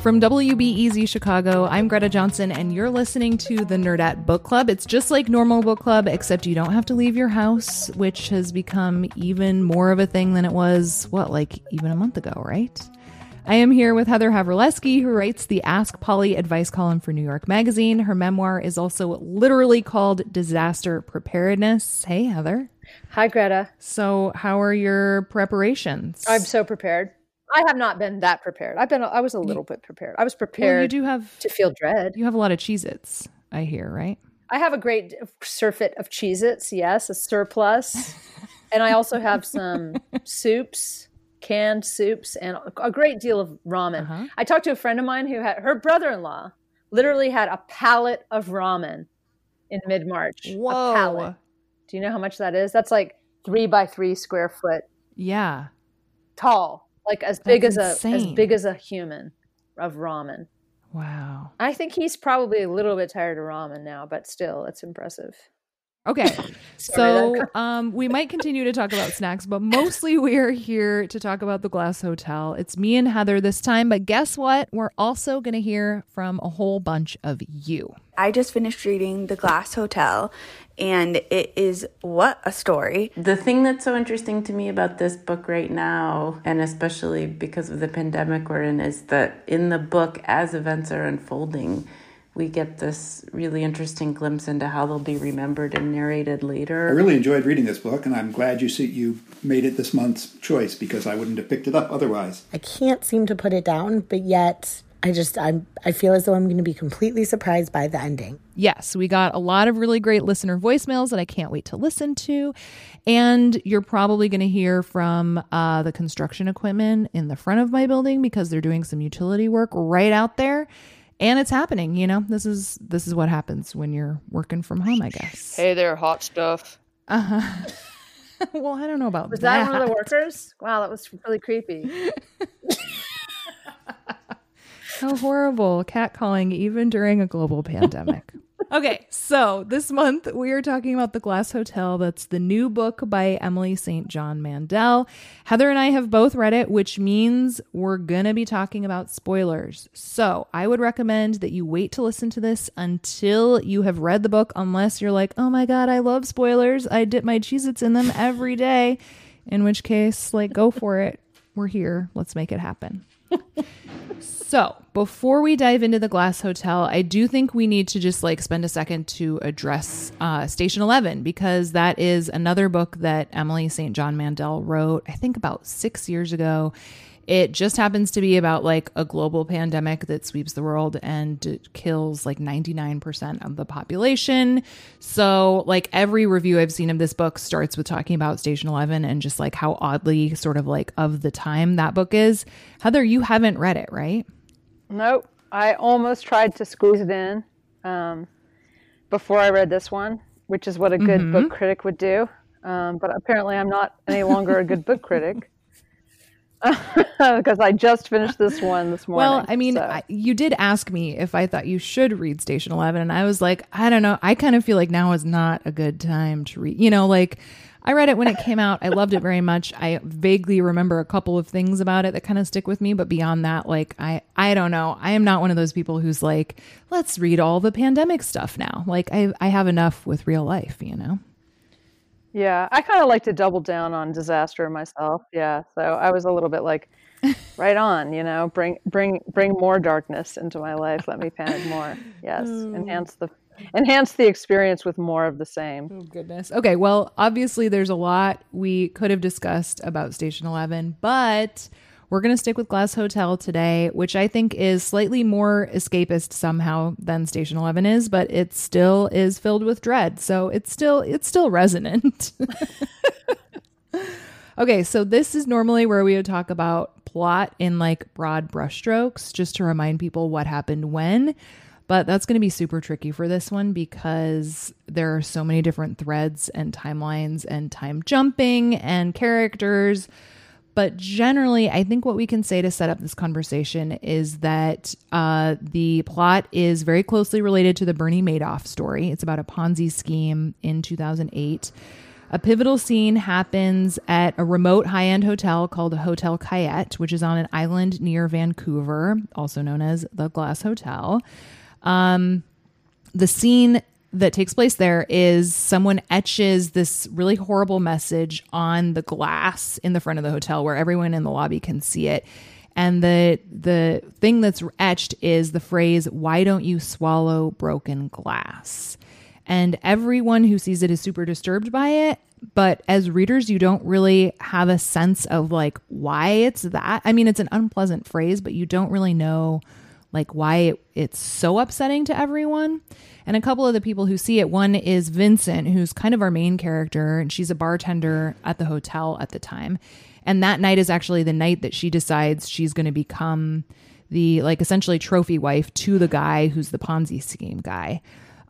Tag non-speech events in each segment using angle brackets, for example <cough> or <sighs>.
From WBEZ Chicago, I'm Greta Johnson, and you're listening to the Nerdette Book Club. It's just like normal book club, except you don't have to leave your house, which has become even more of a thing than it was, what, like even a month ago, right? I am here with Heather Havrilesky, who writes the Ask Polly advice column for New York Magazine. Her memoir is also literally called Disaster Preparedness. Hey, Heather. Hi, Greta. So, how are your preparations? I'm so prepared. I have not been that prepared. I've been. I was a little bit prepared. I was prepared. Well, you do have to feel dread. You have a lot of Cheez-Its, I hear, right? I have a great surfeit of Cheez-Its, yes, a surplus. and I also have some <laughs> soups, canned soups, and a great deal of ramen. Uh-huh. I talked to a friend of mine who had her brother-in-law literally had a pallet of ramen in mid-March. Whoa! A pallet. Do you know how much that is? That's like three by three square foot. Yeah. Tall like as big as insane. a as big as a human of ramen. Wow. I think he's probably a little bit tired of ramen now, but still, it's impressive. Okay. <laughs> so um, we might continue to talk about snacks, but mostly we are here to talk about the Glass Hotel. It's me and Heather this time, but guess what? We're also going to hear from a whole bunch of you. I just finished reading The Glass Hotel, and it is what a story. The thing that's so interesting to me about this book right now, and especially because of the pandemic we're in, is that in the book, as events are unfolding, we get this really interesting glimpse into how they'll be remembered and narrated later. I really enjoyed reading this book, and I'm glad you see you made it this month's choice because I wouldn't have picked it up otherwise. I can't seem to put it down, but yet I just I'm I feel as though I'm going to be completely surprised by the ending. Yes, we got a lot of really great listener voicemails that I can't wait to listen to, and you're probably going to hear from uh, the construction equipment in the front of my building because they're doing some utility work right out there and it's happening you know? This is this is what happens when you're working from home i guess. Hey there hot stuff. Uh-huh. <laughs> Well i don't know about was that that one of the workers? Wow that was really creepy. <laughs> How horrible. Cat calling even during a global <laughs> pandemic okay, so this month we are talking about The Glass Hotel. That's the new book by Emily St. John Mandel. Heather and I have both read it, which means we're going to be talking about spoilers. So I would recommend that you wait to listen to this until you have read the book, unless you're like, oh my God, I love spoilers. I dip my Cheez Its in them every day. In which case, like, go for it. We're here. Let's make it happen. <laughs> So, before we dive into the Glass Hotel, I do think we need to just like spend a second to address uh, Station 11 because that is another book that Emily St. John Mandel wrote, I think about six years ago. It just happens to be about like a global pandemic that sweeps the world and kills like 99% of the population. So, like every review I've seen of this book starts with talking about Station 11 and just like how oddly sort of like of the time that book is. Heather, you haven't read it, right? Nope. I almost tried to squeeze it in um, before I read this one, which is what a good mm-hmm. book critic would do. Um, but apparently, I'm not any longer a good book critic <laughs> because I just finished this one this morning. Well, I mean, so. I, you did ask me if I thought you should read Station Eleven, and I was like, I don't know. I kind of feel like now is not a good time to read. You know, like I read it when it came out. I loved it very much. I vaguely remember a couple of things about it that kind of stick with me, but beyond that, like I I don't know. I am not one of those people who's like, let's read all the pandemic stuff now. Like I I have enough with real life, you know. Yeah, I kind of like to double down on disaster myself. Yeah, so I was a little bit like, right <laughs> on, you know, bring bring bring more darkness into my life. Let me panic more. Yes, hmm. enhance the enhance the experience with more of the same. Oh, goodness. Okay, well, obviously, there's a lot we could have discussed about Station 11, but We're going to stick with Glass Hotel today, which I think is slightly more escapist somehow than Station 11 is, but it still is filled with dread. So it's still it's still resonant. <laughs> okay, so this is normally where we would talk about plot in like broad brushstrokes just to remind people what happened when. But that's going to be super tricky for this one because there are so many different threads and timelines and time jumping and characters. But generally, I think what we can say to set up this conversation is that uh, the plot is very closely related to the Bernie Madoff story. It's about a Ponzi scheme in 2008. A pivotal scene happens at a remote high end hotel called Hotel Caiette, which is on an island near Vancouver, also known as the Glass Hotel. Um, the scene that takes place there is someone etches this really horrible message on the glass in the front of the hotel where everyone in the lobby can see it. And the the thing that's etched is the phrase "Why don't you swallow broken glass?" And everyone who sees it is super disturbed by it. But as readers, you don't really have a sense of like why it's that. I mean, it's an unpleasant phrase, but you don't really know like why it, it's so upsetting to everyone. And a couple of the people who see it, one is Vincent, who's kind of our main character, and she's a bartender at the hotel at the time. And that night is actually the night that she decides she's going to become the like essentially trophy wife to the guy who's the Ponzi scheme guy.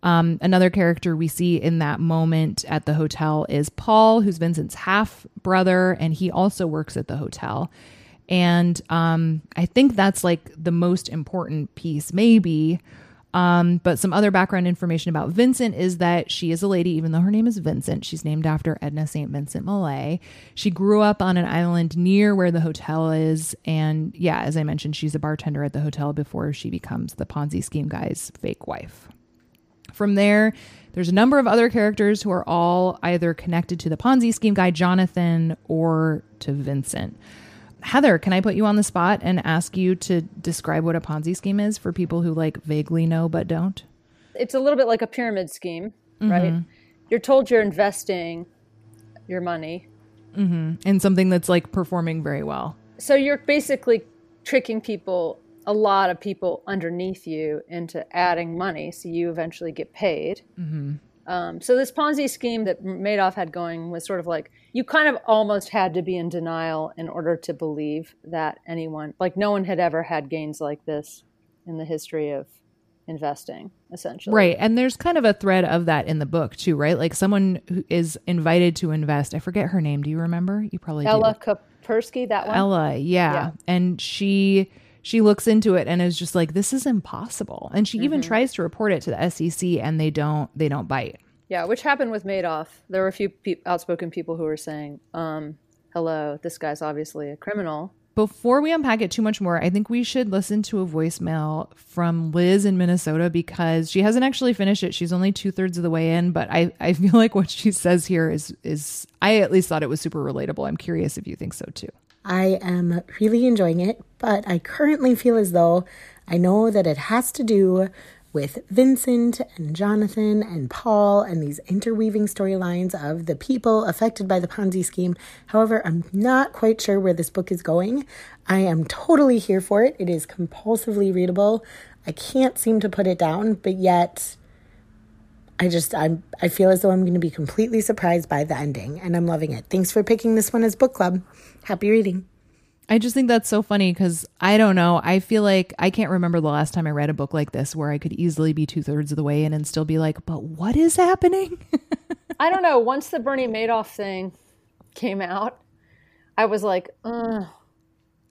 Um, another character we see in that moment at the hotel is Paul, who's Vincent's half brother, and he also works at the hotel. And um, I think that's like the most important piece, maybe. Um, but some other background information about Vincent is that she is a lady, even though her name is Vincent. She's named after Edna St. Vincent Millay. She grew up on an island near where the hotel is. And yeah, as I mentioned, she's a bartender at the hotel before she becomes the Ponzi scheme guy's fake wife. From there, there's a number of other characters who are all either connected to the Ponzi scheme guy, Jonathan, or to Vincent. Heather, can I put you on the spot and ask you to describe what a Ponzi scheme is for people who like vaguely know but don't? It's a little bit like a pyramid scheme, mm-hmm. right? You're told you're investing your money mm-hmm. in something that's like performing very well. So you're basically tricking people, a lot of people underneath you, into adding money so you eventually get paid. Mm-hmm. Um, so this Ponzi scheme that Madoff had going was sort of like you kind of almost had to be in denial in order to believe that anyone, like no one had ever had gains like this in the history of investing, essentially. Right, and there's kind of a thread of that in the book too, right? Like someone who is invited to invest. I forget her name. Do you remember? You probably Ella do. Kapersky, that one. Ella, yeah. yeah. and she she looks into it and is just like this is impossible and she mm-hmm. even tries to report it to the SEC and they don't they don't bite yeah which happened with Madoff there were a few pe- outspoken people who were saying um, hello this guy's obviously a criminal before we unpack it too much more, I think we should listen to a voicemail from Liz in Minnesota because she hasn't actually finished it. She's only two thirds of the way in, but I, I feel like what she says here is is I at least thought it was super relatable. I'm curious if you think so too. I am really enjoying it, but I currently feel as though I know that it has to do with Vincent and Jonathan and Paul and these interweaving storylines of the people affected by the Ponzi scheme. However, I'm not quite sure where this book is going. I am totally here for it. It is compulsively readable. I can't seem to put it down, but yet I just I'm I feel as though I'm going to be completely surprised by the ending and I'm loving it. Thanks for picking this one as book club. Happy reading. I just think that's so funny because I don't know. I feel like I can't remember the last time I read a book like this where I could easily be two thirds of the way in and still be like, but what is happening? <laughs> I don't know. Once the Bernie Madoff thing came out, I was like, Ugh.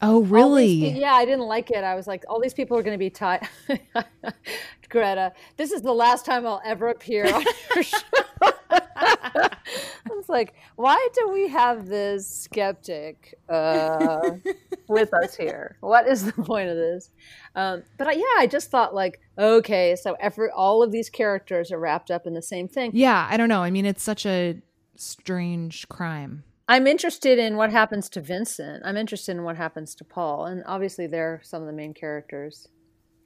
Oh, really? yeah, I didn't like it. I was like, all these people are going to be tied. <laughs> Greta, this is the last time I'll ever appear on <laughs> your show. I was like, why do we have this skeptic uh, with us here? What is the point of this? Um, but I, yeah, I just thought like, okay, so every all of these characters are wrapped up in the same thing. Yeah, I don't know. I mean, it's such a strange crime. I'm interested in what happens to Vincent. I'm interested in what happens to Paul, and obviously they're some of the main characters.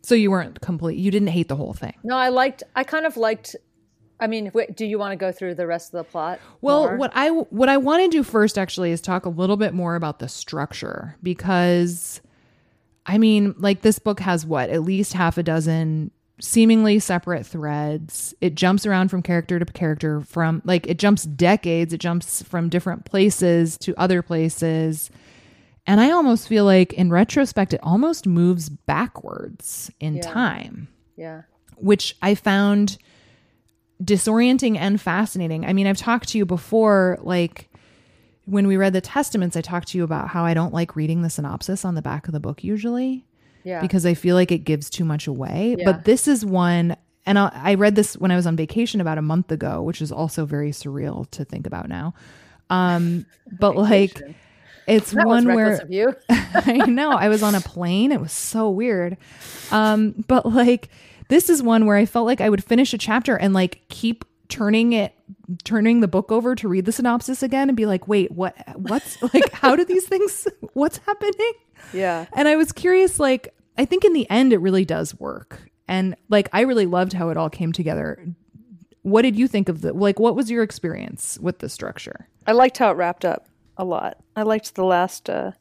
So you weren't complete. You didn't hate the whole thing. No, I liked. I kind of liked I mean, do you want to go through the rest of the plot? Well, more? what I what I want to do first actually is talk a little bit more about the structure because I mean, like this book has what at least half a dozen seemingly separate threads. It jumps around from character to character from like it jumps decades, it jumps from different places to other places. And I almost feel like in retrospect it almost moves backwards in Yeah. time yeah, which I found disorienting and fascinating. I mean, I've talked to you before, like when we read the Testaments, I talked to you about how I don't like reading the synopsis on the back of the book usually yeah, because I feel like it gives too much away. Yeah. But this is one, and I, I read this when I was on vacation about a month ago, which is also very surreal to think about now. Um, <laughs> but like, it's that one where. <laughs> I know. I was on a plane. It was so weird. Um, but like this is one where I felt like I would finish a chapter and like keep turning it turning the book over to read the synopsis again and be like, wait, what what's <laughs> like how do these things what's happening? yeah, And I was curious, like, I think in the end it really does work. And like I really loved how it all came together. What did you think of the like what was your experience with the structure? I liked how it wrapped up a lot. I liked the last uh,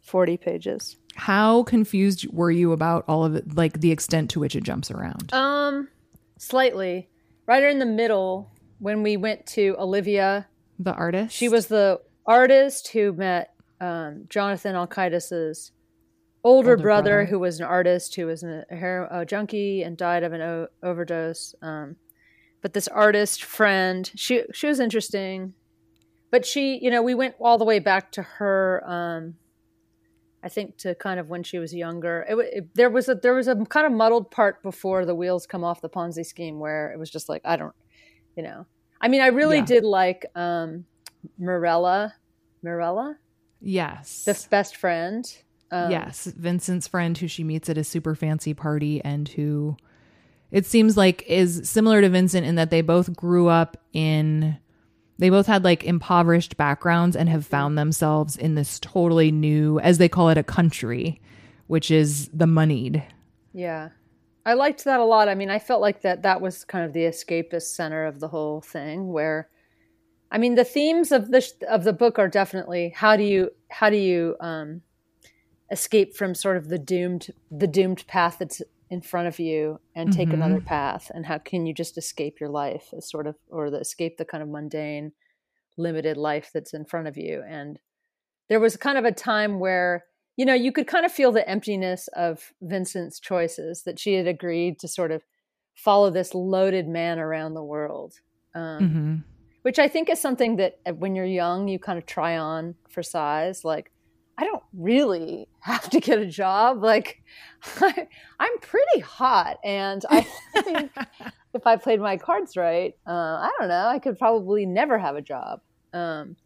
forty pages. How confused were you about all of it, like the extent to which it jumps around? Um, slightly. Right in the middle, when we went to Olivia, the artist? she was the artist who met um, Jonathan Alkaitis's older, Older brother, brother. who was an artist who was a, a junkie and died of an o- overdose. Um, but this artist friend, she she was interesting, but she, you know, we went all the way back to her. Um, I think to kind of when she was younger. It, it, there was a there was a kind of muddled part before the wheels come off the Ponzi scheme where it was just like I don't, you know. I mean, I really Yeah. did like um, Mirella, Mirella, Yes. the best friend. Um, yes. Vincent's friend who she meets at a super fancy party and who it seems like is similar to Vincent in that they both grew up in they both had like impoverished backgrounds and have found themselves in this totally new as they call it a country which is the moneyed Yeah. I liked that a lot. I mean, I felt like that that was kind of the escapist center of the whole thing where I mean, the themes of the of the book are definitely how do you how do you um escape from sort of the doomed the doomed path that's in front of you and take another path? And how can you just escape your life as sort of or the escape the kind of mundane limited life that's in front of you? And there was kind of a time where you know you could kind of feel the emptiness of vincent's choices that she had agreed to sort of follow this loaded man around the world um, mm-hmm. which i think is something that uh, when you're young you kind of try on for size like i don't really have to get a job like <laughs> I, i'm pretty hot and i think <laughs> if i played my cards right uh, i don't know i could probably never have a job um,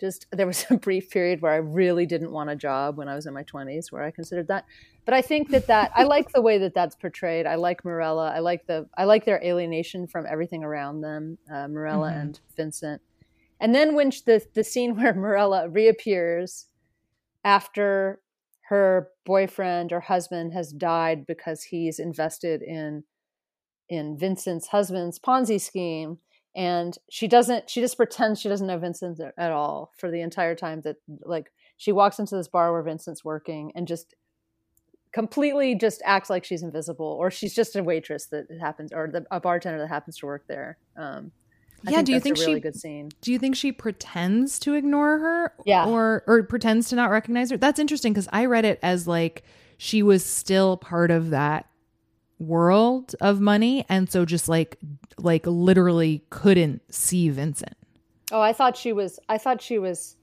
just there was <laughs> a brief period where I really didn't want a job when I was in my 20s where I considered that. But I think that that I like the way that that's portrayed. I like Morella. I like the I like their alienation from everything around them, uh, Morella Mhm. and Vincent. And then when the the scene where Morella reappears after her boyfriend or husband has died because he's invested in in Vincent's husband's Ponzi scheme and she doesn't she just pretends she doesn't know Vincent at all for the entire time that like she walks into this bar where Vincent's working and just completely just acts like she's invisible or she's just a waitress that happens or the, a bartender that happens to work there um Yeah, do you think a really she- good scene. do you think she pretends to ignore her Yeah. or or pretends to not recognize her? That's interesting because i read it as like she was still part of that world of money and so just like like literally couldn't see vincent. Oh I thought she was I thought she was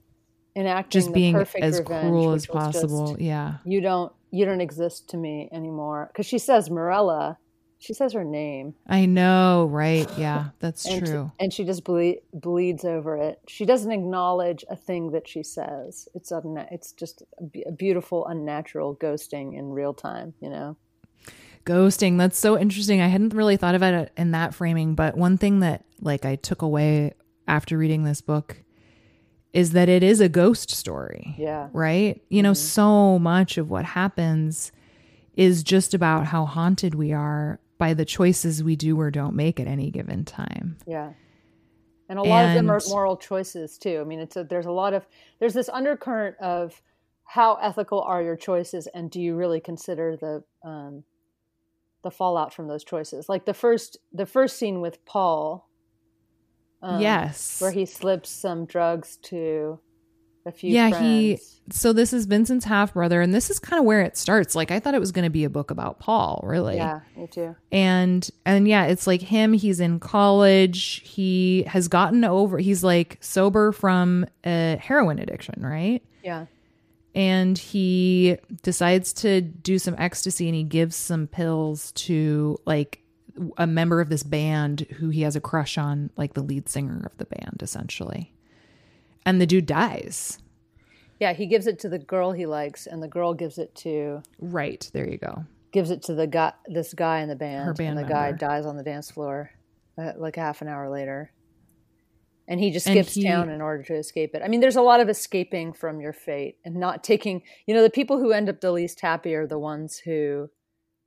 enacting just being perfect as revenge, cruel as was just, possible. Yeah. you don't you don't exist to me anymore. Because she says Morella she says her name i know right yeah that's and, true and she just ble- bleeds over it. She doesn't acknowledge a thing that she says. It's it's just a, beautiful, unnatural ghosting in real time. You know. ghosting that's so interesting i hadn't really thought about it in that framing but one thing that like i took away after reading this book is that it is a ghost story Yeah. right you know mm-hmm. so much of what happens is just about how haunted we are by the choices we do or don't make at any given time. Yeah. And a lot and, of them are moral choices too. I mean, it's a, there's a lot of there's this undercurrent of how ethical are your choices, and do you really consider the um, the fallout from those choices? Like the first the first scene with Paul, um, yes, where he slips some drugs to a few yeah friends. he so this is vincent's half brother and this is kind of where it starts. Like i thought it was going to be a book about paul really. Yeah me too. And and yeah it's like him he's in college he has gotten over he's like sober from a heroin addiction right? Yeah. And he decides to do some ecstasy and he gives some pills to like a member of this band who he has a crush on like the lead singer of the band essentially and the dude dies. Yeah, he gives it to the girl he likes, and the girl gives it to right. There you go. Gives it to the guy, this guy in the band, Her band and the member. guy dies on the dance floor, uh, like half an hour later. And he just skips he, town in order to escape it. I mean, there's a lot of escaping from your fate and not taking. You know, the people who end up the least happy are the ones who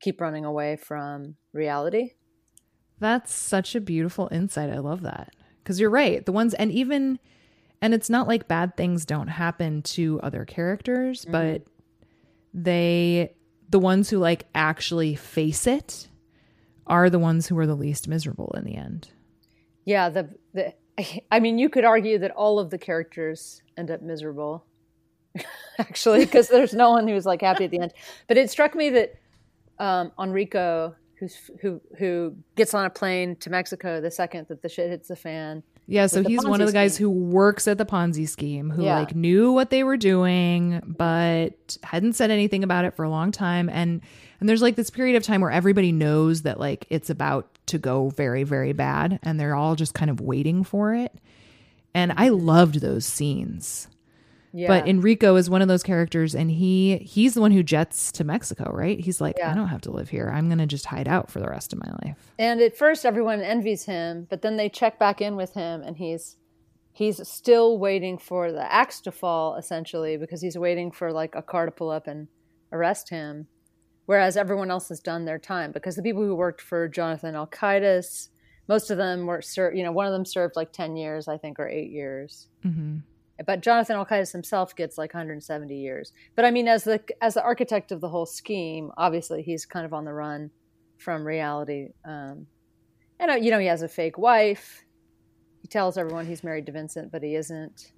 keep running away from reality. That's such a beautiful insight. I love that because you're right. The ones, and even and it's not like bad things don't happen to other characters, mm-hmm. but they the ones who like actually face it are the ones who are the least miserable in the end. Yeah, the the <laughs> I mean, you could argue that all of the characters end up miserable, <laughs> actually, <laughs> because there's no one who's like happy at the end. But it struck me that um, Enrico, who's who who gets on a plane to Mexico the second that the shit hits the fan, yeah, so he's one of the guys scheme. who works at the Ponzi scheme, who yeah. like knew what they were doing, but hadn't said anything about it for a long time. And and there's like this period of time where everybody knows that like it's about to go very, very bad, and they're all just kind of waiting for it. And I loved those scenes. Yeah. But Enrico is one of those characters and he he's the one who jets to Mexico, right? He's like, yeah. I don't have to live here. I'm going to just hide out for the rest of my life. And at first everyone envies him, but then they check back in with him and he's he's still waiting for the axe to fall essentially because he's waiting for like a car to pull up and arrest him. Whereas everyone else has done their time because the people who worked for Jonathan Alkaitis, most of them were, served you know, one of them served like 10 years, I think, or eight years. Mm-hmm but Jonathan Alkaitis himself gets like 170 years. But I mean, as the as the architect of the whole scheme, obviously he's kind of on the run from reality. Um, and uh, you know, he has a fake wife. He tells everyone he's married to Vincent, but he isn't.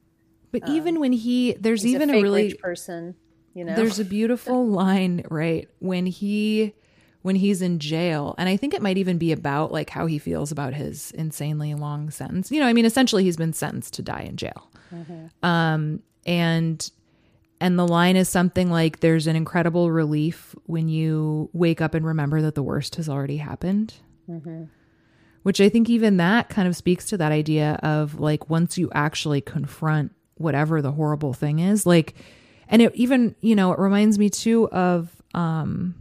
But um, even when he, there's even a, a really person. You know, there's a beautiful <laughs> line right when he when he's in jail and i think it might even be about like how he feels about his insanely long sentence you know i mean essentially he's been sentenced to die in jail Mm-hmm. Um, and and the line is something like there's an incredible relief when you wake up and remember that the worst has already happened. Mm-hmm. Which I think even that kind of speaks to that idea of like once you actually confront whatever the horrible thing is, like, and it even, you know, it reminds me too of, um,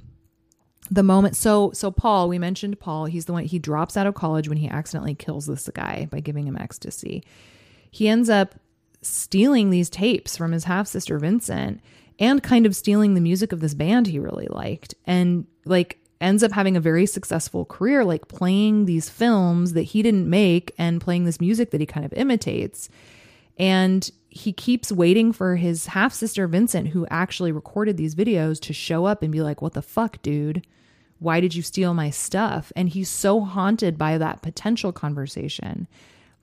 the moment so so paul we mentioned paul he's the one he drops out of college when he accidentally kills this guy by giving him ecstasy he ends up stealing these tapes from his half sister Vincent and kind of stealing the music of this band he really liked and like ends up having a very successful career like playing these films that he didn't make and playing this music that he kind of imitates. And he keeps waiting for his half sister Vincent who actually recorded these videos to show up and be like what the fuck dude? Why did you steal my stuff? And he's so haunted by that potential conversation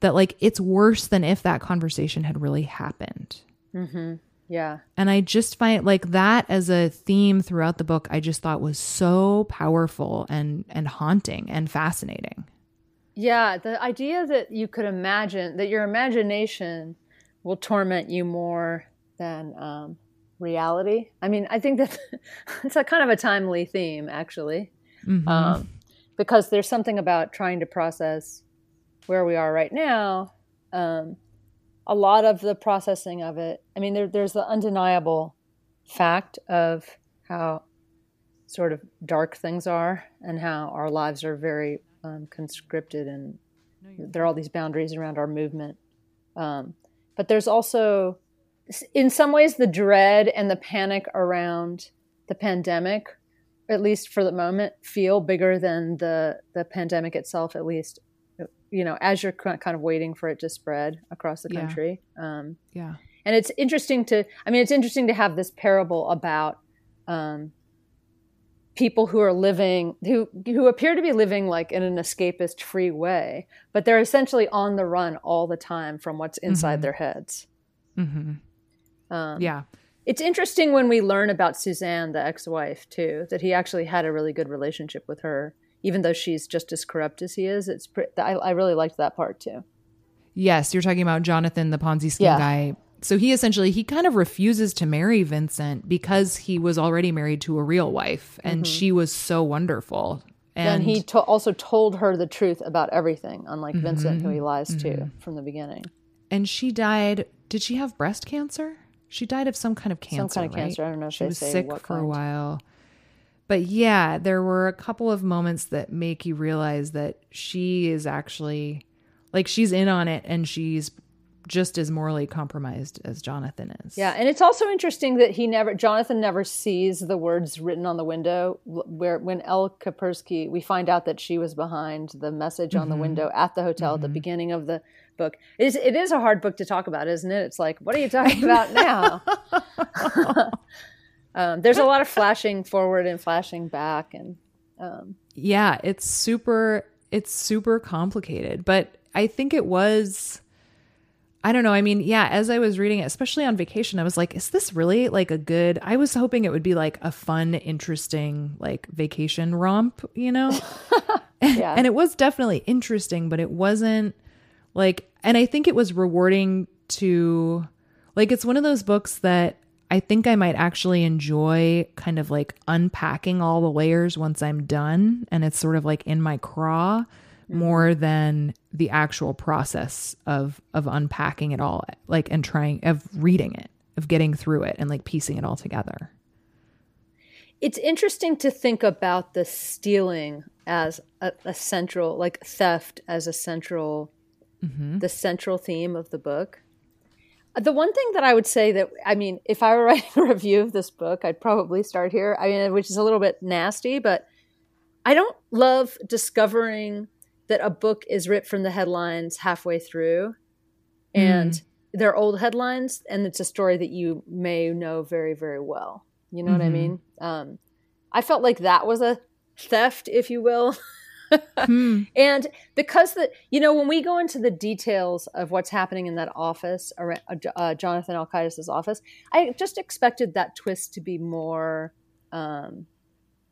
that like it's worse than if that conversation had really happened. Mm-hmm. Yeah. And I just find like that as a theme throughout the book, I just thought was so powerful and and haunting and fascinating. Yeah, the idea that you could imagine that your imagination will torment you more than um, reality. I mean, I think that <laughs> it's a kind of a timely theme, actually, mm-hmm. um, because there's something about trying to process where we are right now, um, a lot of the processing of it, I mean, there, there's the undeniable fact of how sort of dark things are and how our lives are very um, conscripted and there are all these boundaries around our movement. Um, but there's also, in some ways, the dread and the panic around the pandemic at least for the moment, feel bigger than the the pandemic itself. At least, you know, as you're kind of waiting for it to spread across the country. Yeah. Um, yeah. And it's interesting to. I mean, it's interesting to have this parable about. Um, people who are living who who appear to be living like in an escapist free way but they're essentially on the run all the time from what's inside mm-hmm. their heads mm-hmm. um, yeah it's interesting when we learn about suzanne the ex-wife too that he actually had a really good relationship with her even though she's just as corrupt as he is it's pre- I, I really liked that part too yes you're talking about jonathan the ponzi scheme yeah. guy so he essentially he kind of refuses to marry Vincent because he was already married to a real wife and mm-hmm. she was so wonderful. And, he to- also told her the truth about everything, unlike mm-hmm. Vincent, who he lies mm-hmm. to from the beginning. And she died. Did she have breast cancer? She died of some kind of cancer. Some kind of right? cancer. I don't know. If she was sick for kind. a while. But yeah, there were a couple of moments that make you realize that she is actually like she's in on it and she's just as morally compromised as Jonathan is. Yeah, and it's also interesting that he never Jonathan never sees the words written on the window where when Elle Kapersky we find out that she was behind the message mm-hmm. on the mm-hmm. window at the hotel mm-hmm. at the mm-hmm. beginning of the book. It is it is a hard book to talk about, isn't it? It's like, what are you <laughs> talking about now? <laughs> um, there's a lot of flashing forward and flashing back and um, yeah, it's super it's super complicated, but I think it was I don't know. I mean, yeah, as I was reading it, especially on vacation, I was like, is this really like a good I was hoping it would be like a fun, interesting like vacation romp, you know? <laughs> yeah. and it was definitely interesting, but it wasn't like and I think it was rewarding to like it's one of those books that I think I might actually enjoy kind of like unpacking all the layers once I'm done and it's sort of like in my craw more than the actual process of of unpacking it all like and trying of reading it of getting through it and like piecing it all together. It's interesting to think about the stealing as a, a central like theft as a central mm-hmm. the central theme of the book the one thing that I would say that I mean, if I were <laughs> writing a review of this book, I'd probably start here. I mean, which is a little bit nasty, but I don't love discovering that a book is ripped from the headlines halfway through and mm. they're old headlines and it's a story that you may know very very well you know mm-hmm. what i mm-hmm. mean um, i felt like that was a theft if you will <laughs> hmm. <laughs> and because the you know when we go into the details of what's happening in that office uh, uh, jonathan Alkaitis's office i just expected that twist to be more um,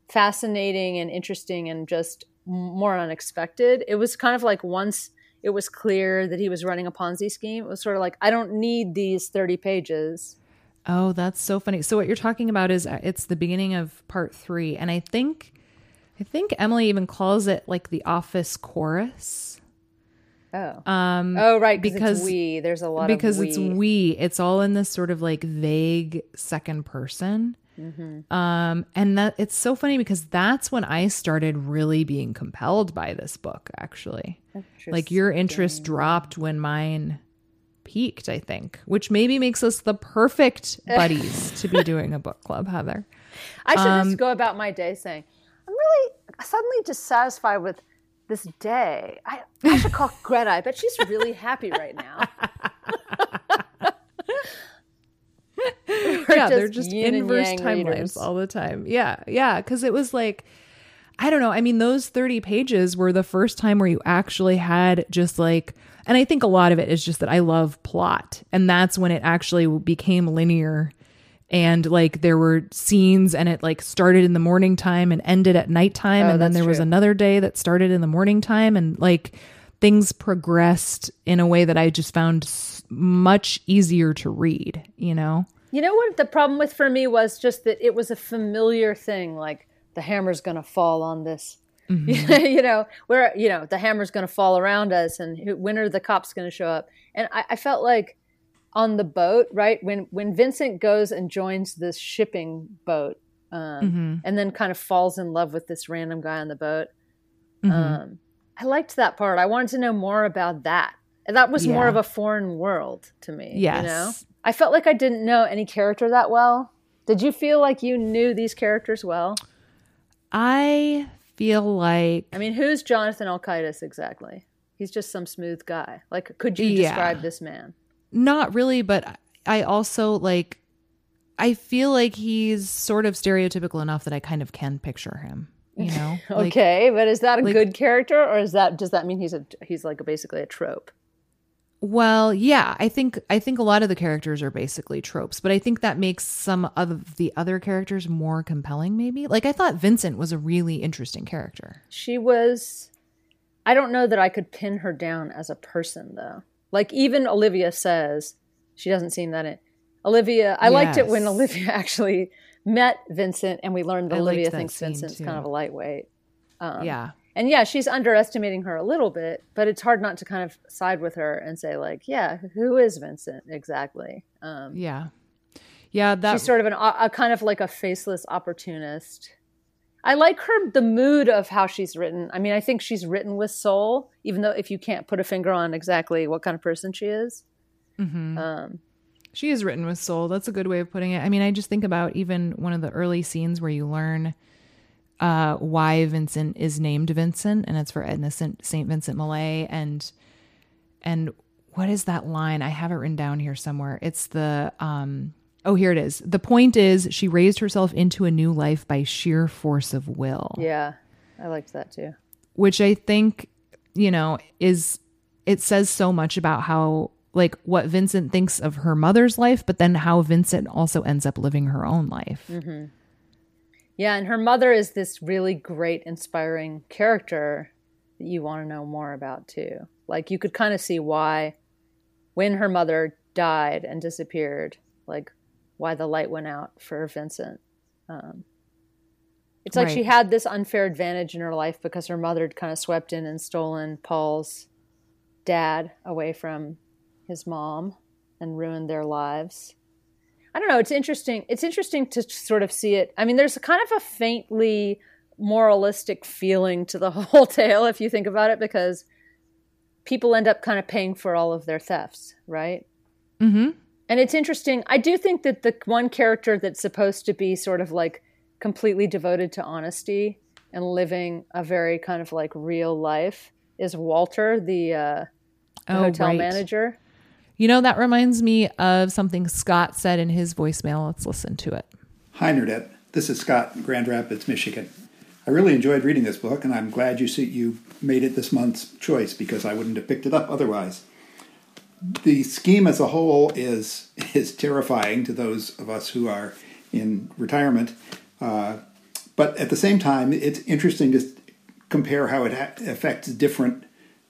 fascinating and interesting and just more unexpected. It was kind of like once it was clear that he was running a Ponzi scheme, it was sort of like, I don't need these 30 pages. Oh, that's so funny. So what you're talking about is uh, it's the beginning of part 3 and I think I think Emily even calls it like the office chorus. Oh. Um Oh right, because we. There's a lot because it's we. It's all in this sort of like vague second person. Mm-hmm. Um, and that it's so funny because that's when I started really being compelled by this book, actually. Like your interest dropped when mine peaked, I think, which maybe makes us the perfect buddies to be <laughs> doing a book club, Heather. I should um, just go about my day saying, I'm really suddenly dissatisfied with this day. I, I should call <laughs> Greta. I bet she's really happy right now. <laughs> yeah, they're just inverse timelines all the time. Yeah, yeah, because it was like. I don't know. I mean, those 30 pages were the first time where you actually had just like, and I think a lot of it is just that I love plot. And that's when it actually became linear. And like there were scenes and it like started in the morning time and ended at nighttime. Oh, and then there true. was another day that started in the morning time. And like things progressed in a way that I just found much easier to read, you know? You know what the problem with for me was just that it was a familiar thing, like the hammer's going to fall on this. Mm-hmm. <laughs> you know, where, you know, the hammer's going to fall around us and when are the cops going to show up? And I, I, felt like on the boat, right? When, when Vincent goes and joins this shipping boat um, mm-hmm. and then kind of falls in love with this random guy on the boat. Mm-hmm. Um, I liked that part. I wanted to know more about that. That was yeah. more of a foreign world to me. Yes. You know? I felt like I didn't know any character that well. Did you feel like you knew these characters well? I feel like I mean, who's Jonathan Alkaitis exactly? He's just some smooth guy. Like, could you Yeah. describe this man? Not really, but I also like I feel like he's sort of stereotypical enough that I kind of can picture him. You <laughs> know? Like, okay, but is that a like- good character, or is that does that mean he's a he's like a, basically a trope? Well, yeah, I think I think a lot of the characters are basically tropes, but I think that makes some of the other characters more compelling maybe. Like I thought Vincent was a really interesting character. She was. I don't know that I could pin her down as a person though. Like even Olivia says, she doesn't seem that. In, Olivia, I liked it when Olivia <laughs> actually met Vincent, and we learned that I Olivia that thinks Vincent's too. kind of a lightweight. Um, yeah. And yeah, she's underestimating her a little bit, but it's hard not to kind of side with her and say like, yeah, who is Vincent exactly? Um, Yeah. Yeah, that she's sort of an a kind of like a faceless opportunist. I like her the mood of how she's written. I mean, I think she's written with soul, even though if you can't put a finger on exactly what kind of person she is. Mhm. Um, She is written with soul. That's a good way of putting it. I mean, I just think about even one of the early scenes where you learn uh, why Vincent is named Vincent, and it's for Edna Saint Vincent Millay, and and what is that line? I have it written down here somewhere. It's the um, oh, here it is. The point is, she raised herself into a new life by sheer force of will. yeah, I liked that too. which I think, you know, is it says so much about how like what Vincent thinks of her mother's life, but then how Vincent also ends up living her own life. Mm-hmm. Yeah, and her mother is this really great, inspiring character that you want to know more about too. Like you could kind of see why, when her mother died and disappeared, like why the light went out for Vincent. Um, it's like she had this unfair advantage in her life because her mother had kind of swept in and stolen Paul's dad away from his mom and ruined their lives. I don't know. It's interesting. It's interesting to sort of see it. I mean, there's kind of a faintly moralistic feeling to the <laughs> whole tale if you think about it, because people end up kind of paying for all of their thefts, right? Mm-hmm. And it's interesting. I do think that the one character that's supposed to be sort of like completely devoted to honesty and living a very kind of like real life is Walter, the, uh, the Oh, hotel right. manager. You know, that reminds me of something Scott said in his voicemail. Let's listen to it. Hi, Nerdette. This is Scott in Grand Rapids, Michigan. I really enjoyed reading this book, and I'm glad you see, you made it this month's choice because I wouldn't have picked it up otherwise. The scheme as a whole is is terrifying to those of us who are in retirement, uh, but at the same time, it's interesting to compare how it ha- affects different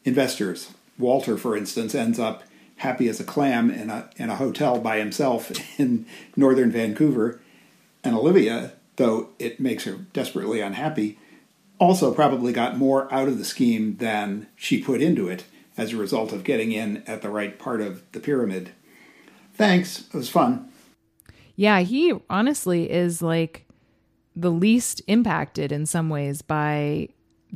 investors. Walter, for instance, ends up happy as a clam in a in a hotel by himself <laughs> in northern Vancouver, and Olivia, though it makes her desperately unhappy, also probably got more out of the scheme than she put into it as a result of getting in at the right part of the pyramid. Thanks. It was fun. Yeah, he honestly is like the least impacted in some ways by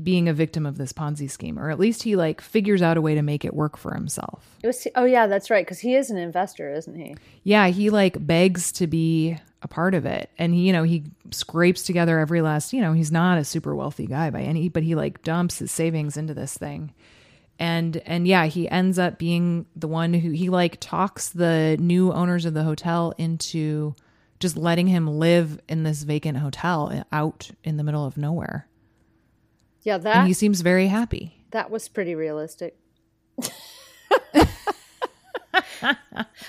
being a victim of this Ponzi scheme, or at least he like figures out a way to make it work for himself. It was, oh yeah, that's right. Because he is an investor, isn't he? Yeah, he like begs to be a part of it. And he, you know, he scrapes together every last, you know, he's not a super wealthy guy by any, but he like dumps his savings into this thing. And and yeah, he ends up being the one who he like talks the new owners of the hotel into just letting him live in this vacant hotel out in the middle of nowhere. Yeah, and that he seems very happy. that was pretty realistic.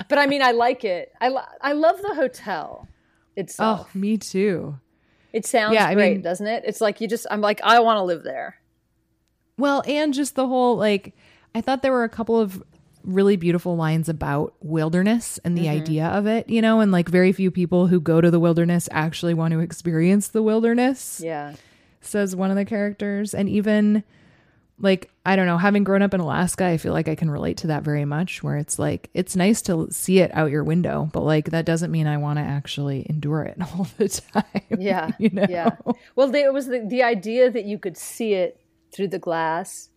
but I mean, I like it. I lo- I love the hotel itself. Oh, me too. it sounds yeah, I great, mean- doesn't it? It's like you just. I'm like, I want to live there. Well, and just the whole like I thought there were a couple of really beautiful lines about wilderness and the mm-hmm. idea of it, you know, and like very few people who go to the wilderness actually want to experience the wilderness, Yeah. says one of the characters. And even like, I don't know, having grown up in Alaska, I feel like I can relate to that very much, where it's like, it's nice to see it out your window, but like, that doesn't mean I want to actually endure it <laughs> all the time. Yeah. <laughs> you know? Yeah. Well, it was the, the idea that you could see it through the glass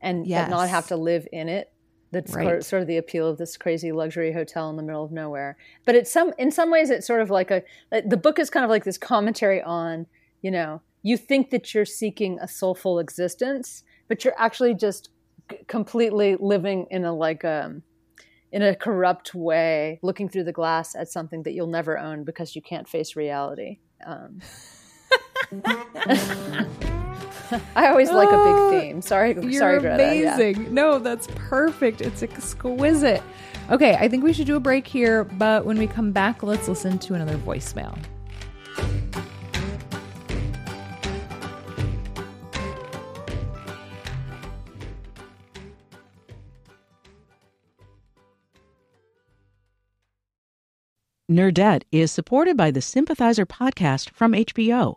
and but not have to live in it. That's Right. sort- sort of the appeal of this crazy luxury hotel in the middle of nowhere. But it's some in some ways it's sort of like a the book is kind of like this commentary on, you know, you think that you're seeking a soulful existence, but you're actually just completely living in a like um in a corrupt way, looking through the glass at something that you'll never own because you can't face reality. Um, <laughs> I always like a big oh, theme. Sorry, You're sorry, Greta. Amazing. Yeah. No, that's perfect. It's exquisite. Okay, I think we should do a break here, but when we come back, let's listen to another voicemail. Nerdette is supported by the Sympathizer podcast from HBO.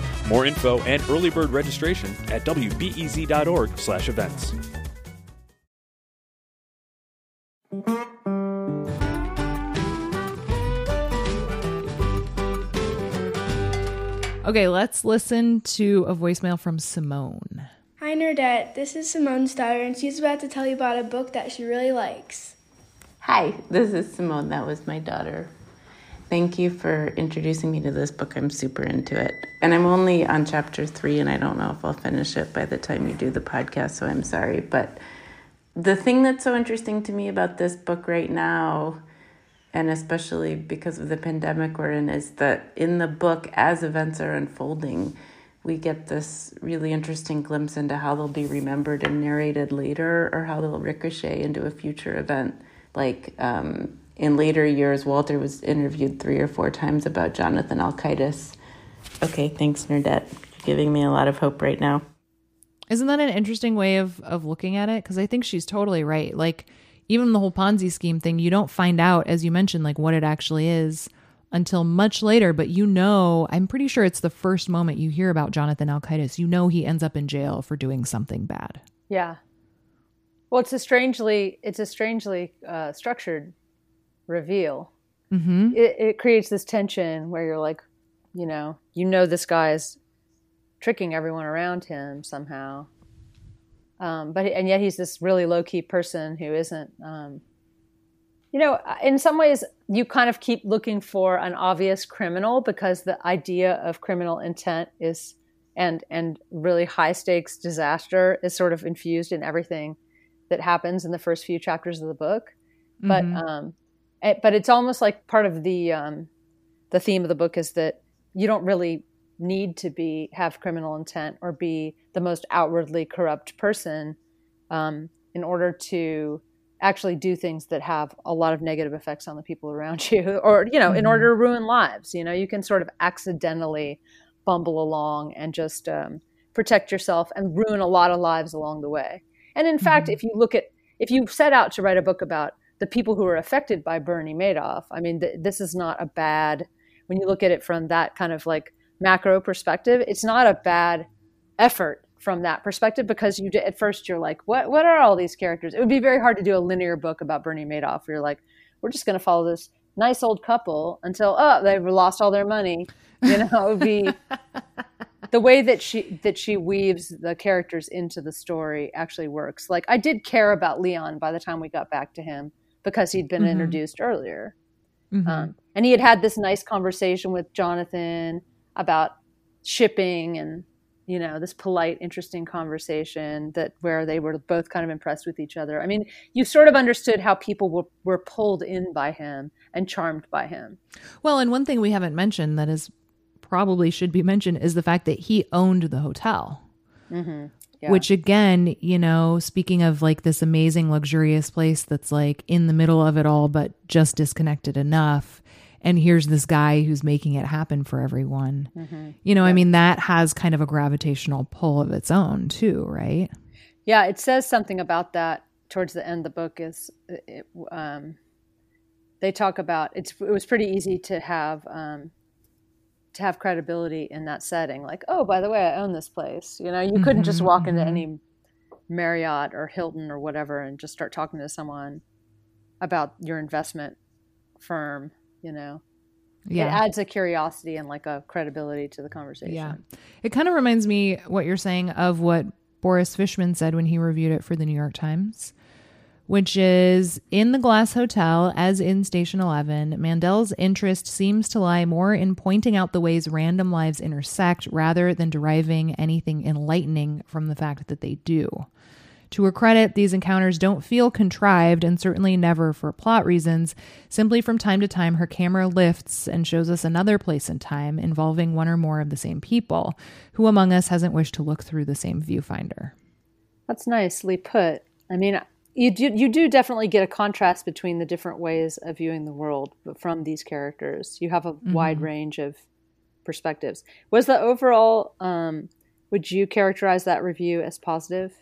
More info and early bird registration at wbez.org/events. Okay, let's listen to a voicemail from Simone. Hi, Nerdette. This is Simone's daughter, and she's about to tell you about a book that she really likes. Hi, this is Simone. That was my daughter. Thank you for introducing me to this book. I'm super into it. And I'm only on chapter three, and I don't know if I'll finish it by the time you do the podcast, so I'm sorry. But the thing that's so interesting to me about this book right now, and especially because of the pandemic we're in, is that in the book, as events are unfolding, we get this really interesting glimpse into how they'll be remembered and narrated later, or how they'll ricochet into a future event. Like um, in later years, Walter was interviewed three or four times about Jonathan Alkaitis. Okay, thanks, Nerdette, for giving me a lot of hope right now. Isn't that an interesting way of of looking at it? Because I think she's totally right. Like even the whole Ponzi scheme thing, you don't find out, as you mentioned, like what it actually is until much later. But you know, I'm pretty sure it's the first moment you hear about Jonathan Alkaitis. You know he ends up in jail for doing something bad. Yeah. Well, it's a strangely it's a strangely uh, structured reveal. Mm-hmm. It, it creates this tension where you're like, you know, you know this guy is tricking everyone around him somehow. Um, but and yet he's this really low key person who isn't. Um, you know, in some ways, you kind of keep looking for an obvious criminal because the idea of criminal intent is and and really high stakes disaster is sort of infused in everything that happens in the first few chapters of the book. But mm-hmm. um, but it's almost like part of the um, the theme of the book is that you don't really need to be have criminal intent or be the most outwardly corrupt person um, in order to actually do things that have a lot of negative effects on the people around <laughs> you or you know mm-hmm. in order to ruin lives you know you can sort of accidentally bumble along and just um, protect yourself and ruin a lot of lives along the way and in mm-hmm. fact if you look at if you set out to write a book about the people who are affected by bernie madoff i mean th- this is not a bad when you look at it from that kind of like macro perspective, it's not a bad effort from that perspective because you at first you're like, what what are all these characters? It would be very hard to do a linear book about Bernie Madoff. Where you're like, we're just going to follow this nice old couple until oh they've lost all their money. You know, it would be <laughs> the way that she that she weaves the characters into the story actually works. Like I did care about Leon by the time we got back to him because he'd been mm-hmm. introduced earlier. Mm-hmm. Um, and he had had this nice conversation with Jonathan about shipping and you know this polite interesting conversation that where they were both kind of impressed with each other i mean you sort of understood how people were, were pulled in by him and charmed by him well and one thing we haven't mentioned that is probably should be mentioned is the fact that he owned the hotel mm-hmm. Yeah. which again you know speaking of like this amazing luxurious place that's like in the middle of it all but just disconnected enough and here's this guy who's making it happen for everyone. Mm-hmm. You know, yeah. I mean, that has kind of a gravitational pull of its own, too, right? Yeah, it says something about that towards the end of the book. Is it, um, they talk about it's it was pretty easy to have um, to have credibility in that setting. Like, oh, by the way, I own this place. You know, you mm-hmm, couldn't just walk mm-hmm. into any Marriott or Hilton or whatever and just start talking to someone about your investment firm. You know, yeah. it adds a curiosity and like a credibility to the conversation. Yeah, it kind of reminds me what you're saying of what Boris Fishman said when he reviewed it for the New York Times which is in the Glass Hotel, as in Station 11, Mandel's interest seems to lie more in pointing out the ways random lives intersect rather than deriving anything enlightening from the fact that they do. To her credit, these encounters don't feel contrived and certainly never for plot reasons. Simply from time to time, her camera lifts and shows us another place and time involving one or more of the same people. Who among us hasn't wished to look through the same viewfinder? That's nicely put. I mean, you do you do definitely get a contrast between the different ways of viewing the world from these characters. You have a mm-hmm. wide range of perspectives. Was the overall um, would you characterize that review as positive?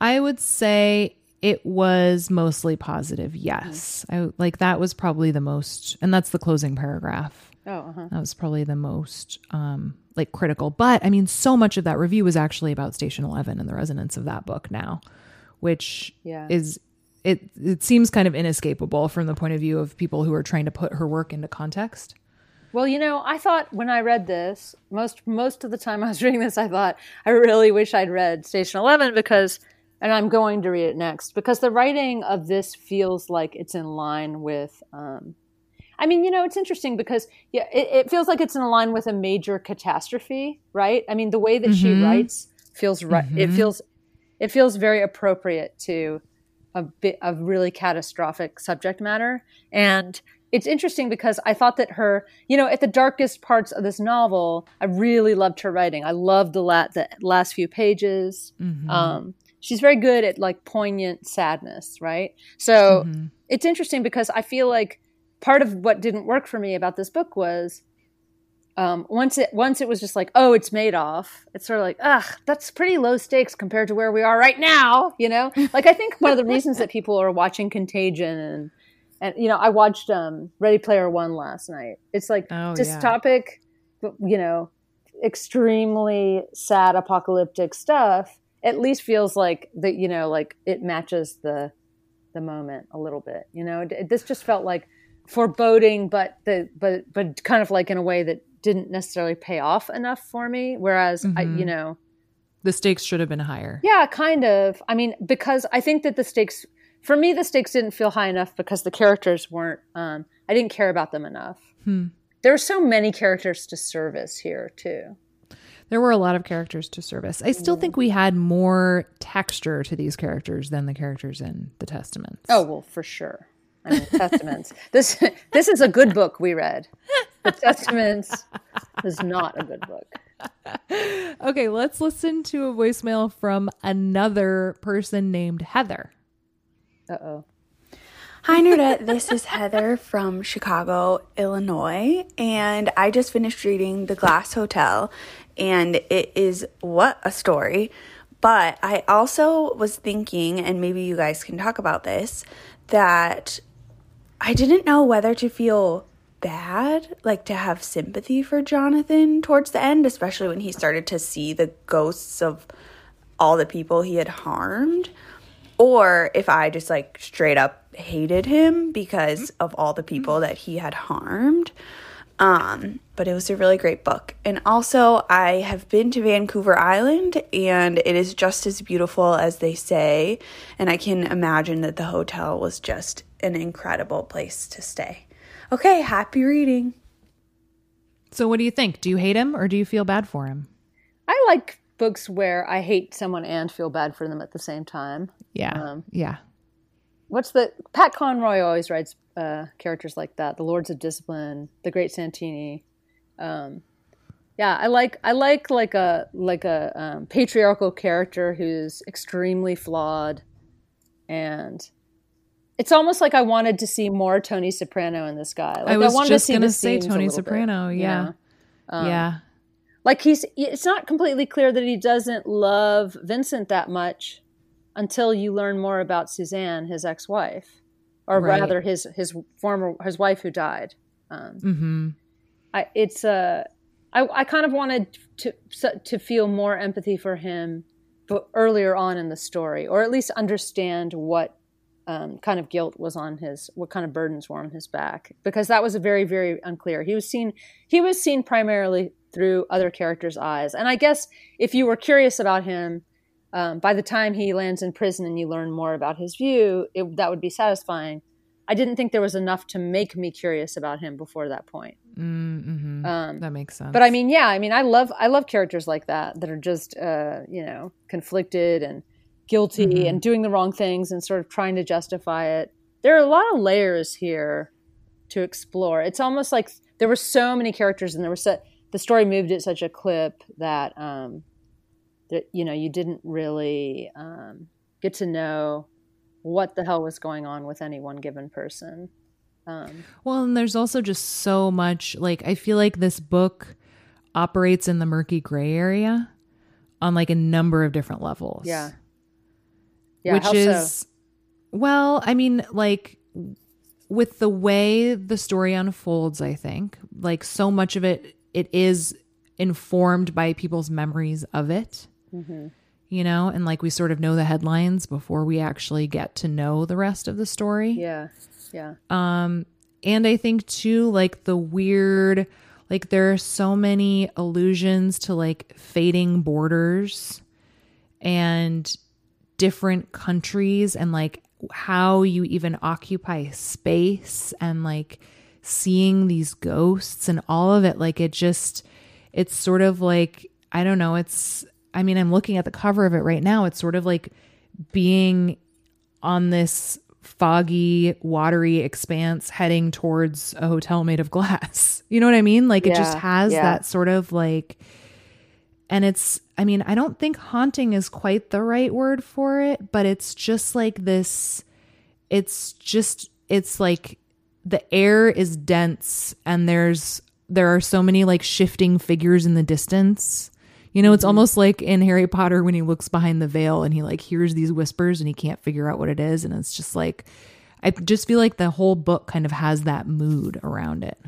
I would say it was mostly positive. Yes. Mm-hmm. I like that was probably the most and that's the closing paragraph. Oh, uh-huh. That was probably the most um like critical. But I mean so much of that review was actually about Station 11 and the resonance of that book now which yeah. is it it seems kind of inescapable from the point of view of people who are trying to put her work into context. Well, you know, I thought when I read this, most most of the time <laughs> I was reading this, I thought I really wish I'd read Station Eleven because, and I'm going to read it next because the writing of this feels like it's in line with. Um, I mean, you know, it's interesting because yeah, it, it, feels like it's in line with a major catastrophe, right? I mean, the way that mm-hmm. she writes feels right. Mm-hmm. It feels it feels very appropriate to a bit of really catastrophic subject matter. And it's interesting because I thought that her, you know, at the darkest parts of this novel, I really loved her writing. I loved the, la- the last few pages. Mm-hmm. Um, she's very good at like poignant sadness, right? So mm-hmm. it's interesting because I feel like part of what didn't work for me about this book was um, once it once it was just like, oh, it's Madoff. It's sort of like, ugh, that's pretty low stakes compared to where we are right now. You know, <laughs> like I think one of the reasons that people are watching Contagion and and you know, I watched um, Ready Player One last night. It's like oh, dystopic, yeah. you know, extremely sad apocalyptic stuff. At least feels like that, you know, like it matches the the moment a little bit. You know, this just felt like foreboding, but the but but kind of like in a way that didn't necessarily pay off enough for me. Whereas mm-hmm. I, you mm-hmm. know, the stakes should have been higher. Yeah, kind of. I mean, because I think that the stakes for me, the stakes didn't feel high enough because the characters weren't. Um, I didn't care about them enough. Hmm. There were so many characters to service here too. There were a lot of characters to service. I still think we had more texture to these characters than the characters in the Testaments. Oh well, for sure. I mean, <laughs> Testaments. This this is a good book we read. The Testaments is not a good book. Okay, let's listen to a voicemail from another person named Heather. Uh oh. Hi, Nerdette. This is Heather from Chicago, Illinois, and I just finished reading The Glass Hotel, and it is what a story. But I also was thinking, and maybe you guys can talk about this, that I didn't know whether to feel bad, like to have sympathy for Jonathan towards the end, especially when he started to see the ghosts of all the people he had harmed, or if I just like straight up hated him because of all the people that he had harmed. Um, but it was a really great book. And also, I have been to Vancouver Island and it is just as beautiful as they say. And I can imagine that the hotel was just an incredible place to stay. Okay, happy reading. So, what do you think? Do you hate him or do you feel bad for him? I like books where I hate someone and feel bad for them at the same time. Yeah. Um, yeah. What's the Pat Conroy always writes uh, characters like that? The Lords of Discipline, The Great Santini. Um, yeah, I like I like like a like a um, patriarchal character who's extremely flawed and it's almost like I wanted to see more Tony Soprano in this guy. Like I was I wanted just to see gonna say Tony Soprano. Bit, yeah, um, yeah. Like he's, it's not completely clear that he doesn't love Vincent that much until you learn more about Suzanne, his ex-wife, or right. rather his his former his wife who died. Um, mm-hmm. I, it's a. Uh, I, I kind of wanted to to feel more empathy for him, but earlier on in the story, or at least understand what um, kind of guilt was on his, what kind of burdens were on his back, because that was a very very unclear. He was seen he was seen primarily through other characters' eyes, and I guess if you were curious about him, um, by the time he lands in prison and you learn more about his view, it, that would be satisfying. I didn't think there was enough to make me curious about him before that point. Mm-hmm. Um, that makes sense. But I mean, yeah, I mean, I love I love characters like that that are just uh, you know conflicted and guilty mm-hmm. and doing the wrong things and sort of trying to justify it. There are a lot of layers here to explore. It's almost like there were so many characters and there was so, the story moved at such a clip that um, that you know you didn't really um, get to know what the hell was going on with any one given person. Um, well, and there's also just so much. Like, I feel like this book operates in the murky gray area on like a number of different levels. Yeah. Yeah. Which is, so? well, I mean, like, with the way the story unfolds, I think, like, so much of it, it is informed by people's memories of it. Mm-hmm you know, and like we sort of know the headlines before we actually get to know the rest of the story. Yeah. Yeah. Um and I think too like the weird like there are so many allusions to like fading borders and different countries and like how you even occupy space and like seeing these ghosts and all of it like it just it's sort of like I don't know it's I mean, I'm looking at the cover of it right now. It's sort of like being on this foggy, watery expanse heading towards a hotel made of glass. <laughs> You know what I mean? Like yeah, it just has yeah. that sort of like, and it's, I mean, I don't think haunting is quite the right word for it, but it's just like this, it's just, it's like the air is dense and there's, there are so many like shifting figures in the distance you know, it's mm-hmm. almost like in Harry Potter when he looks behind the veil and he like hears these whispers and he can't figure out what it is. And it's just like, I just feel like the whole book kind of has that mood around it.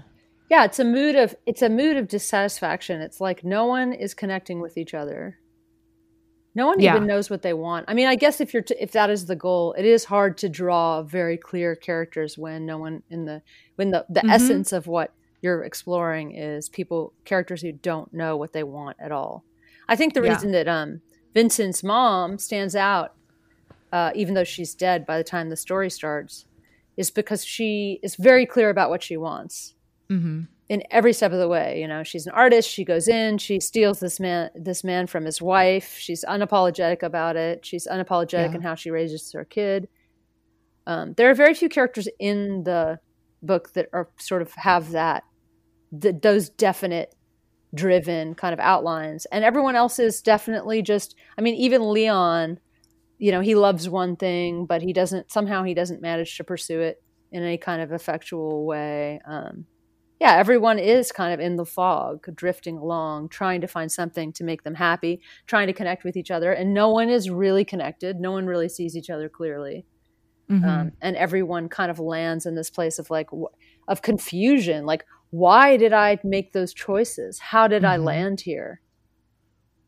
Yeah, it's a mood of it's a mood of dissatisfaction. It's like no one is connecting with each other. No one yeah. even knows what they want. I mean, I guess if you're t- if that is the goal, it is hard to draw very clear characters when no one in the when the the mm-hmm. essence of what you're exploring is people characters who don't know what they want at all. I think the yeah. reason that um, Vincent's mom stands out, uh, even though she's dead by the time the story starts, is because she is very clear about what she wants mm-hmm. in every step of the way. You know, she's an artist. She goes in. She steals this man this man from his wife. She's unapologetic about it. She's unapologetic yeah. in how she raises her kid. Um, there are very few characters in the book that are sort of have that, that those definite driven kind of outlines and everyone else is definitely just i mean even leon you know he loves one thing but he doesn't somehow he doesn't manage to pursue it in any kind of effectual way um, yeah everyone is kind of in the fog drifting along trying to find something to make them happy trying to connect with each other and no one is really connected no one really sees each other clearly mm-hmm. um, and everyone kind of lands in this place of like of confusion like why did I make those choices? How did mm-hmm. I land here?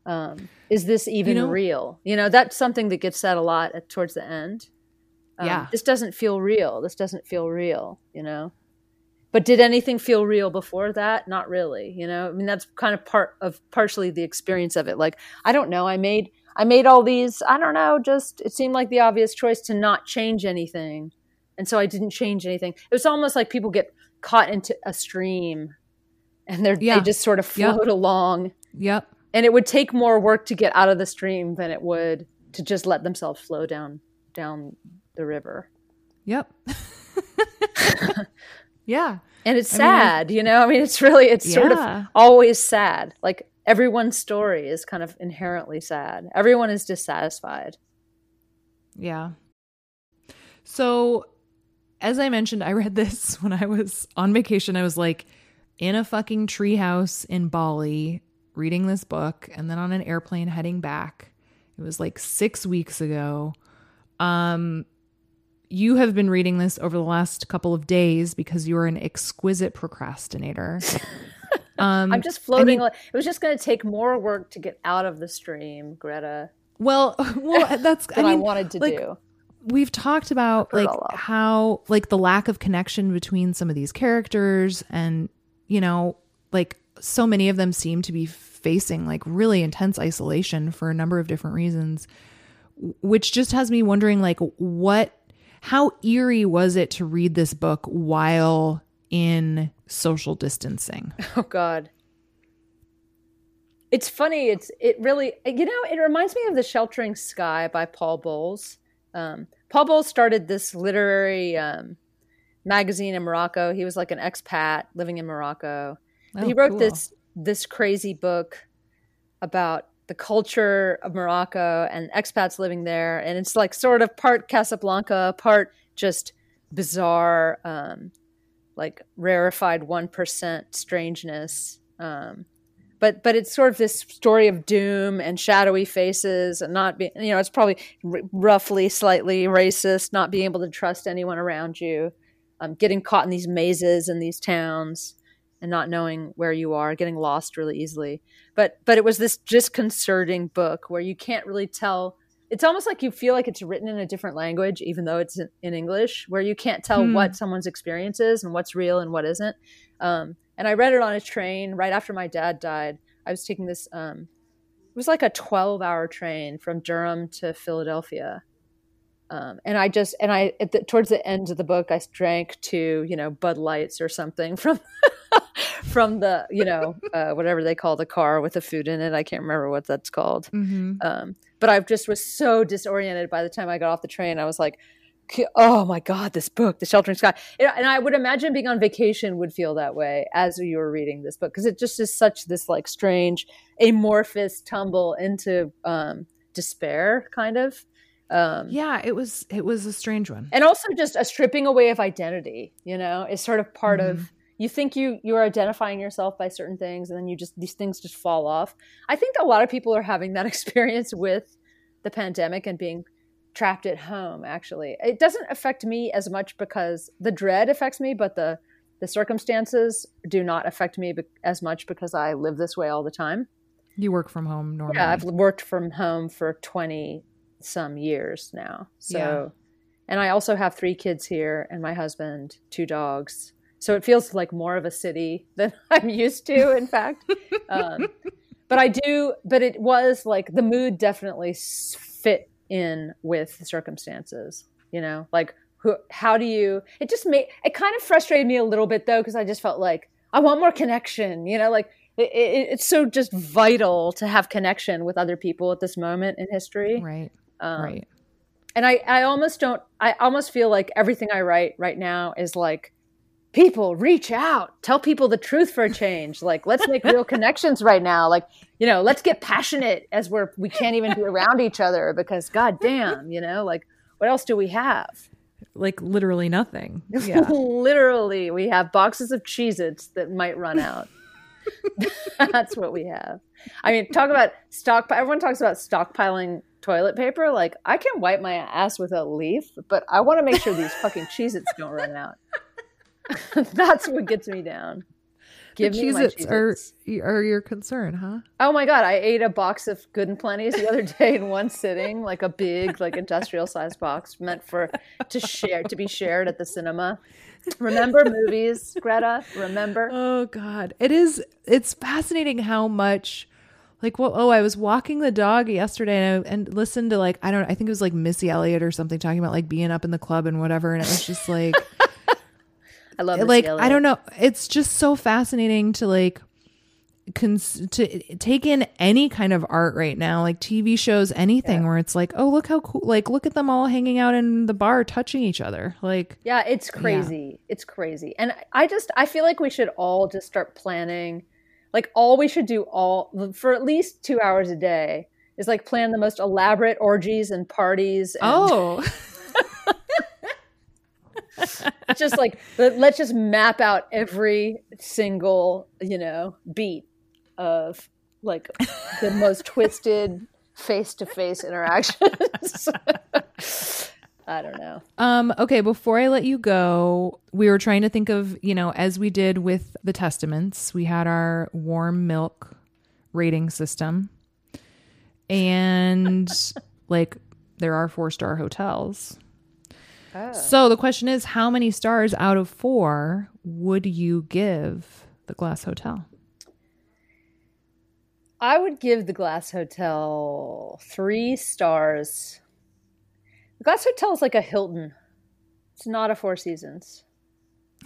Um, is this even you know, real? You know, that's something that gets said a lot at, towards the end. Um, yeah. This doesn't feel real. This doesn't feel real, you know? But did anything feel real before that? Not really, you know? I mean, that's kind of part of partially the experience of it. Like, I don't know. I made, I made all these, I don't know, just, it seemed like the obvious choice to not change anything. And so I didn't change anything. It was almost like people get caught into a stream and they're yeah. they just sort of float yep. along. Yep. And it would take more work to get out of the stream than it would to just let themselves flow down down the river. Yep. <laughs> <laughs> yeah. And it's I sad, mean, you know? I mean, it's really it's yeah. sort of always sad. Like everyone's story is kind of inherently sad. Everyone is dissatisfied. Yeah. So as I mentioned, I read <laughs> this when I was on vacation. I was like in a fucking treehouse in Bali reading this book and then on an airplane heading back. It was like 6 weeks ago. Um you have been reading this over the last couple of days because you are an exquisite procrastinator. <laughs> Um, I'm just floating. It was just going to take more work to get out of the stream, Greta. Well, <laughs> well, that's <laughs> I, mean, I wanted to like, do. We've talked about like how like the lack of connection between some of these characters, and you know, like so many of them seem to be facing like really intense isolation for a number of different reasons, which just has me wondering like what how eerie was it to read this book while in social distancing? <laughs> Oh God. It's funny. It's it really you know it reminds me of the Sheltering Sky by Paul Bowles. Um, Paul Bowles started this literary um, magazine in Morocco. He was like an expat living in Morocco. Oh, he wrote cool. this this crazy book about the culture of Morocco and expats living there, and it's like sort of part Casablanca, part just bizarre, um, like rarefied one percent strangeness. Um, but but it's sort of this story of doom and shadowy faces and not being you know it's probably r- roughly slightly racist, not being able to trust anyone around you, um, getting caught in these mazes in these towns and not knowing where you are, getting lost really easily. But but it was this disconcerting book where you can't really tell. It's almost like you feel like it's written in a different language, even though it's in, English, where you can't tell hmm. what someone's experience is and what's real and what isn't. Um, and I read it on a train right after my dad died. I was taking this. Um, it was like a twelve-hour train from Durham to Philadelphia. Um, and I just and I the, towards the end of the book I drank two you know Bud Lights or something <laughs> from from the you know uh, whatever they call the car with the food in it. I can't remember what that's called. Mm-hmm. Um, but I just was so disoriented by the time I got off the train. I was like, oh my god, this book, The Sheltering Sky. And I would imagine being on vacation would feel that way as you were reading this book because it just is such this like strange amorphous tumble into um, despair, kind of. Um, yeah, it was it was a strange one, and also just a stripping away of identity. You know, is sort of part mm-hmm. of you think you you're identifying yourself by certain things and then you just these things just fall off i think a lot of people are having that <laughs> experience with the pandemic and being trapped at home actually it doesn't affect me as much because the dread affects me but the the circumstances do not affect me as much because i live this way all the time you work from home normally yeah i've worked from home for 20 some years now so yeah. and i also have three kids here and my husband two dogs so it feels like more of a city <laughs> than I'm used to, in fact. <laughs> Um, but I do, but it was like the mood definitely fit in with the circumstances, you know, like who, how do you, it just made, it kind of frustrated me a little bit though, because I just felt like I want more connection, you know, like it, it, it's so just vital to have connection with other people at this moment in history. Right. Um, right. And I, I almost don't, I almost feel like everything I write right now is like, people reach out. Tell people the truth for a change. Like let's make real <laughs> connections right now. Like you know let's get passionate as we're we can't even be <laughs> around each other because god damn you know like what else do we have? Like literally nothing. Yeah. <laughs> Literally we have boxes of cheez-its that might run out. That's what we have. I mean talk about stock everyone talks about stockpiling toilet paper like i can wipe my ass with a leaf but i want to make sure these fucking cheez-its don't run out <laughs> That's what gets me down. Give the me Cheez-Its are, are your concern, huh? Oh my god, I ate a box of Good and Plenty's the other day in one sitting, like a big, like industrial sized box meant for to share to be shared at the cinema. Remember movies, Greta? Remember? Oh god. It is it's fascinating how much like well oh i was walking the dog yesterday and, I, and listened to like i don't know i think it was like missy elliott or something talking about like being up in the club and whatever and it was just like <laughs> I love like I don't know. It's just so fascinating to like cons- to take in any kind of art right now, like TV shows, anything yeah. where it's like, oh look how cool! Like look at them all hanging out in the bar, touching each other. Like yeah, it's crazy. Yeah. It's crazy, and I just I feel like we should all just start planning. Like all we should do all for at least two hours a day is like plan the most elaborate orgies and parties. And, oh. <laughs> just like let's just map out every single you know beat of like the most twisted face-to-face interactions <laughs> I don't know. Um, okay, before I let you go, we were trying to think of, you know, as we did with the testaments, we had our warm milk rating system. And <laughs> like there are four star hotels. Oh. So the question is how many stars out of 4 would you give the Glass Hotel? I would give the Glass Hotel 3 stars the Glass Hotel is like a Hilton. It's not a Four Seasons. <laughs>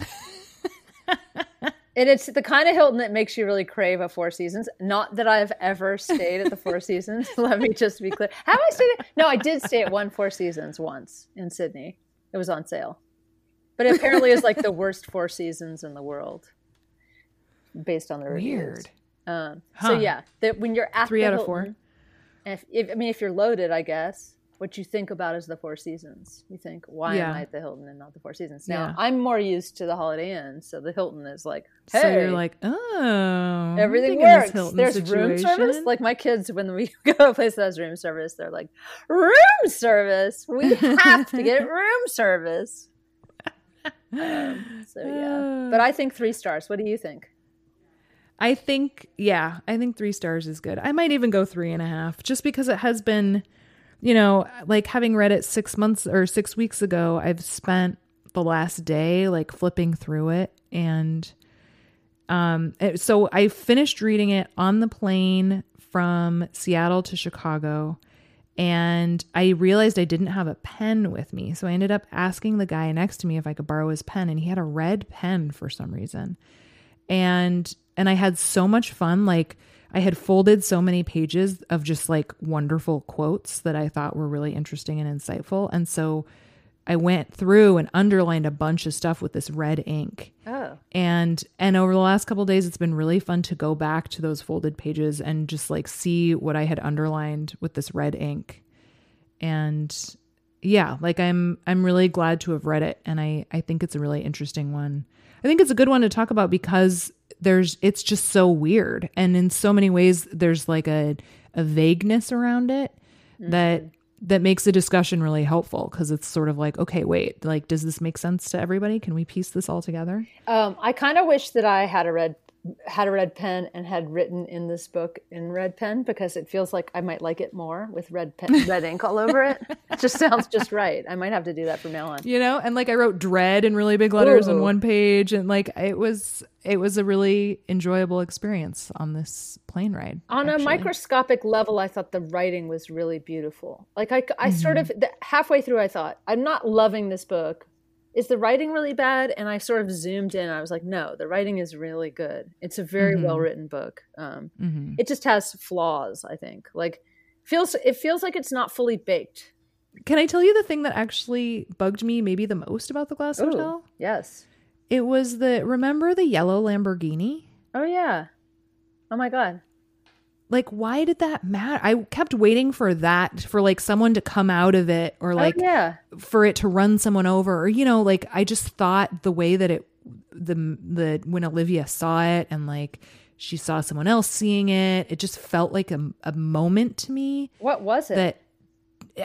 and it's the kind of Hilton that makes you really crave a Four Seasons. Not that I've ever stayed at the Four Seasons. <laughs> Let me just be clear. Have I stayed? At, no, I did stay at one Four Seasons once in Sydney. It was on sale, but it apparently is like the worst Four Seasons in the world, based on the reviews. Weird. Um, huh. So yeah, that when you're at three out Hilton, of four. If, if I mean, if you're loaded, I guess what you think about is the Four Seasons. You think, why yeah. am I at the Hilton and not the Four Seasons? Now, yeah. I'm more used to the Holiday Inn, so the Hilton is like, hey, so you're like, oh, everything works. There's situation. room service. Like my kids, when we <laughs> go to a place that has room service, they're like, room service. We have to get <laughs> room service. Um, so yeah, but I think three stars. What do you think? I think, yeah, I think three stars is good. I might even go three and a half, just because it has been you know, like having read it six months or six weeks ago, I've spent the last day like flipping through it. And um, so I finished reading it on the plane from Seattle to Chicago. And I realized I didn't have a pen with me. So I ended up asking the guy next to me if I could borrow his pen. And he had a red pen for some reason. And and I had so much fun like I had folded so many pages of just like wonderful quotes that I thought were really interesting and insightful. And so I went through and underlined a bunch of stuff with this red ink. Oh. And and over the last couple days it's been really fun to go back to those folded pages and just like see what I had underlined with this red ink. And yeah, like I'm I'm really glad to have read it and I I think it's a really interesting one. I think it's a good one to talk about because there's it's just so weird. And in so many ways there's like a a vagueness around it mm-hmm. that that makes the discussion really helpful because it's sort of like okay wait like does this make sense to everybody? Can we piece this all together? Um, i kind of wish that i had a red had a red pen and had written in this book in red pen because it feels like I might like it more with red pen, red ink all over it. It just sounds just right. I might have to do that from now on. You know, and like I wrote dread in really big letters Ooh. on one page, and like it was it was a really enjoyable experience on this plane ride. On actually. a microscopic level, I thought the writing was really beautiful. Like I, I mm-hmm. sort of halfway through, I thought I'm not loving this book is the writing really bad? And I sort of zoomed in. I was like, no, the writing is really good. It's a very mm-hmm. well written book. Um, mm-hmm. It just has flaws. I think like feels it feels like it's not fully baked. Can I tell you the thing that actually bugged me maybe the most about the Glass Ooh, Hotel? Yes. It was the remember the yellow Lamborghini? Oh yeah. Oh my god like why did that matter? I kept waiting for that for like someone to come out of it or oh, like oh, yeah. for it to run someone over or you know like i just thought the way that it the the when olivia saw it and like she saw someone else seeing it it just felt like a, a moment to me what was it? that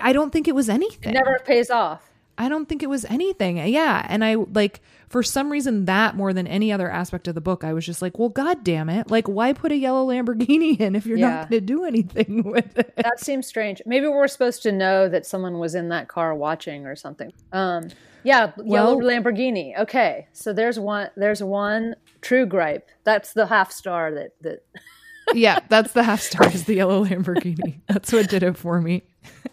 i don't think it was anything. It never pays off. I don't think it was anything. Yeah. And I like, for some reason, that more than any other aspect of the book, I was just like, well, God damn it. Like, why put a yellow Lamborghini in if you're yeah. not going to do anything <laughs> with it? That seems strange. Maybe we're supposed to know that someone was in that car watching or something. Um, yeah. Yellow Lamborghini. Okay. So there's one, there's one true gripe. That's the half star that, that. Yeah. That's the half star is <laughs> the yellow Lamborghini. That's what did it for me.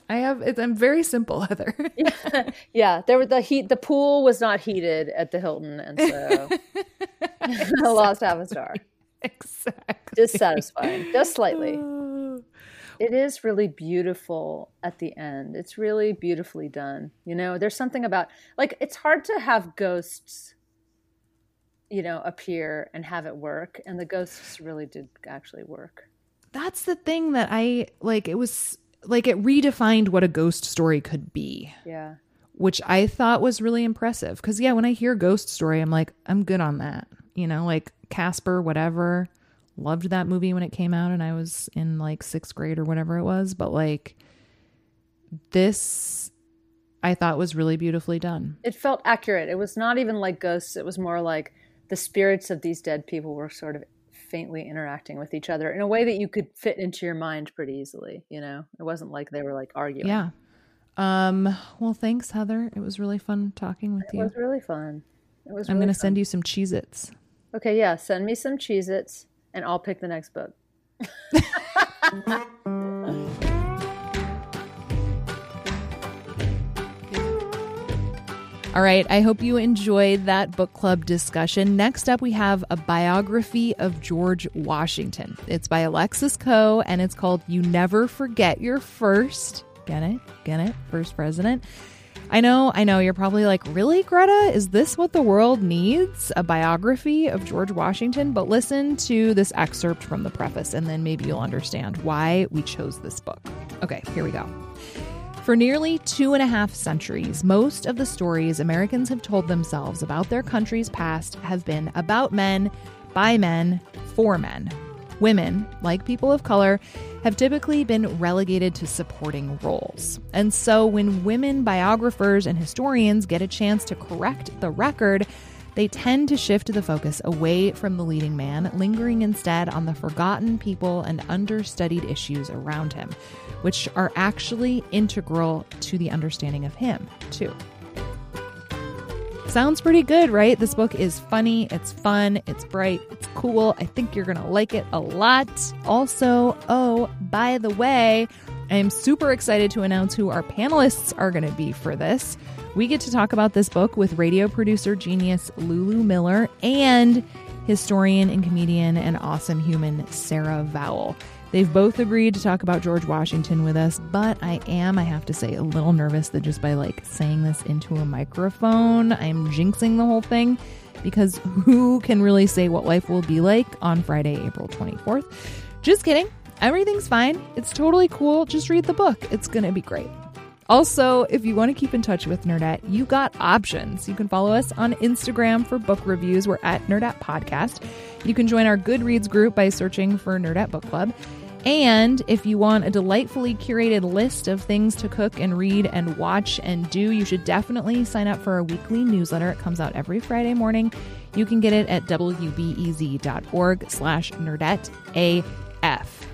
I have. It's, I'm very simple, Heather. yeah, <laughs> yeah. There were the heat. The pool was not heated at the Hilton, and so <laughs> I lost half a star. Exactly. Dissatisfying, just slightly. <sighs> it is really beautiful at the end. It's really beautifully done. You know, there's something about like it's hard to have ghosts you know appear and have it work and the ghosts really did actually work that's the thing that i like it was like it redefined what a ghost story could be. Yeah. Which I thought was really impressive. Cause yeah, when I hear ghost story, I'm like, I'm good on that. You know, like Casper, whatever. Loved that movie when it came out and I was in like sixth grade or whatever it was. But like this I thought was really beautifully done. It felt accurate. It was not even like ghosts. It was more like the spirits of these dead people were sort of faintly interacting with each other in a way that you could fit into your mind pretty easily. You know, it wasn't like they were like arguing. Yeah. Um. Well, thanks, Heather. It was really fun talking with it you. It was really fun. It was. I'm really going to send you some Cheez-Its. Okay. Yeah. Send me some Cheez-Its, and I'll pick the next book. <laughs> All right, I hope you enjoyed that book club discussion. Next up, we have a biography of George Washington. It's by Alexis Coe and it's called You Never Forget Your First. Get it? Get it? First president. I know, I know, you're probably like, really, Greta? Is this what the world needs? A biography of George Washington? But listen to this excerpt from the preface and then maybe you'll understand why we chose this book. Okay, here we go. For nearly two and a half centuries, most of the stories Americans have told themselves about their country's past have been about men, by men, for men. Women, like people of color, have typically been relegated to supporting roles. And so when women biographers and historians get a chance to correct the record, they tend to shift the focus away from the leading man, lingering instead on the forgotten people and understudied issues around him, which are actually integral to the understanding of him, too. Sounds pretty good, right? This book is funny, it's fun, it's bright, it's cool. I think you're gonna like it a lot. Also, oh, by the way, I am super excited to announce who our panelists are gonna be for this. We get to talk about this book with radio producer genius Lulu Miller and historian and comedian and awesome human Sarah Vowell. They've both agreed to talk about George Washington with us, but I am, I have to say, a little nervous that just by like saying this into a microphone, I'm jinxing the whole thing because who can really say what life will be like on Friday, April 24th? Just kidding. Everything's fine. It's totally cool. Just read the book. It's going to be great. Also, if you want to keep in touch with Nerdette, you got options. You can follow us on Instagram for book reviews. We're at Nerdette Podcast. You can join our Goodreads group by searching for Nerdette Book Club. And if you want a delightfully curated list of things to cook and read and watch and do, you should definitely sign up for our weekly newsletter. It comes out every Friday morning. You can get it at wbez.org slash nerdette AF.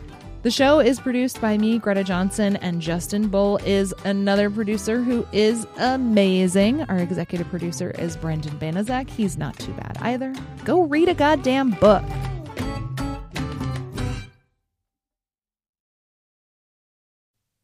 The show is produced by me, Greta Johnsen, and Justin Bull is another producer who is amazing. Our executive producer is Brendan Banaszak. He's not too bad either. Go read a goddamn book.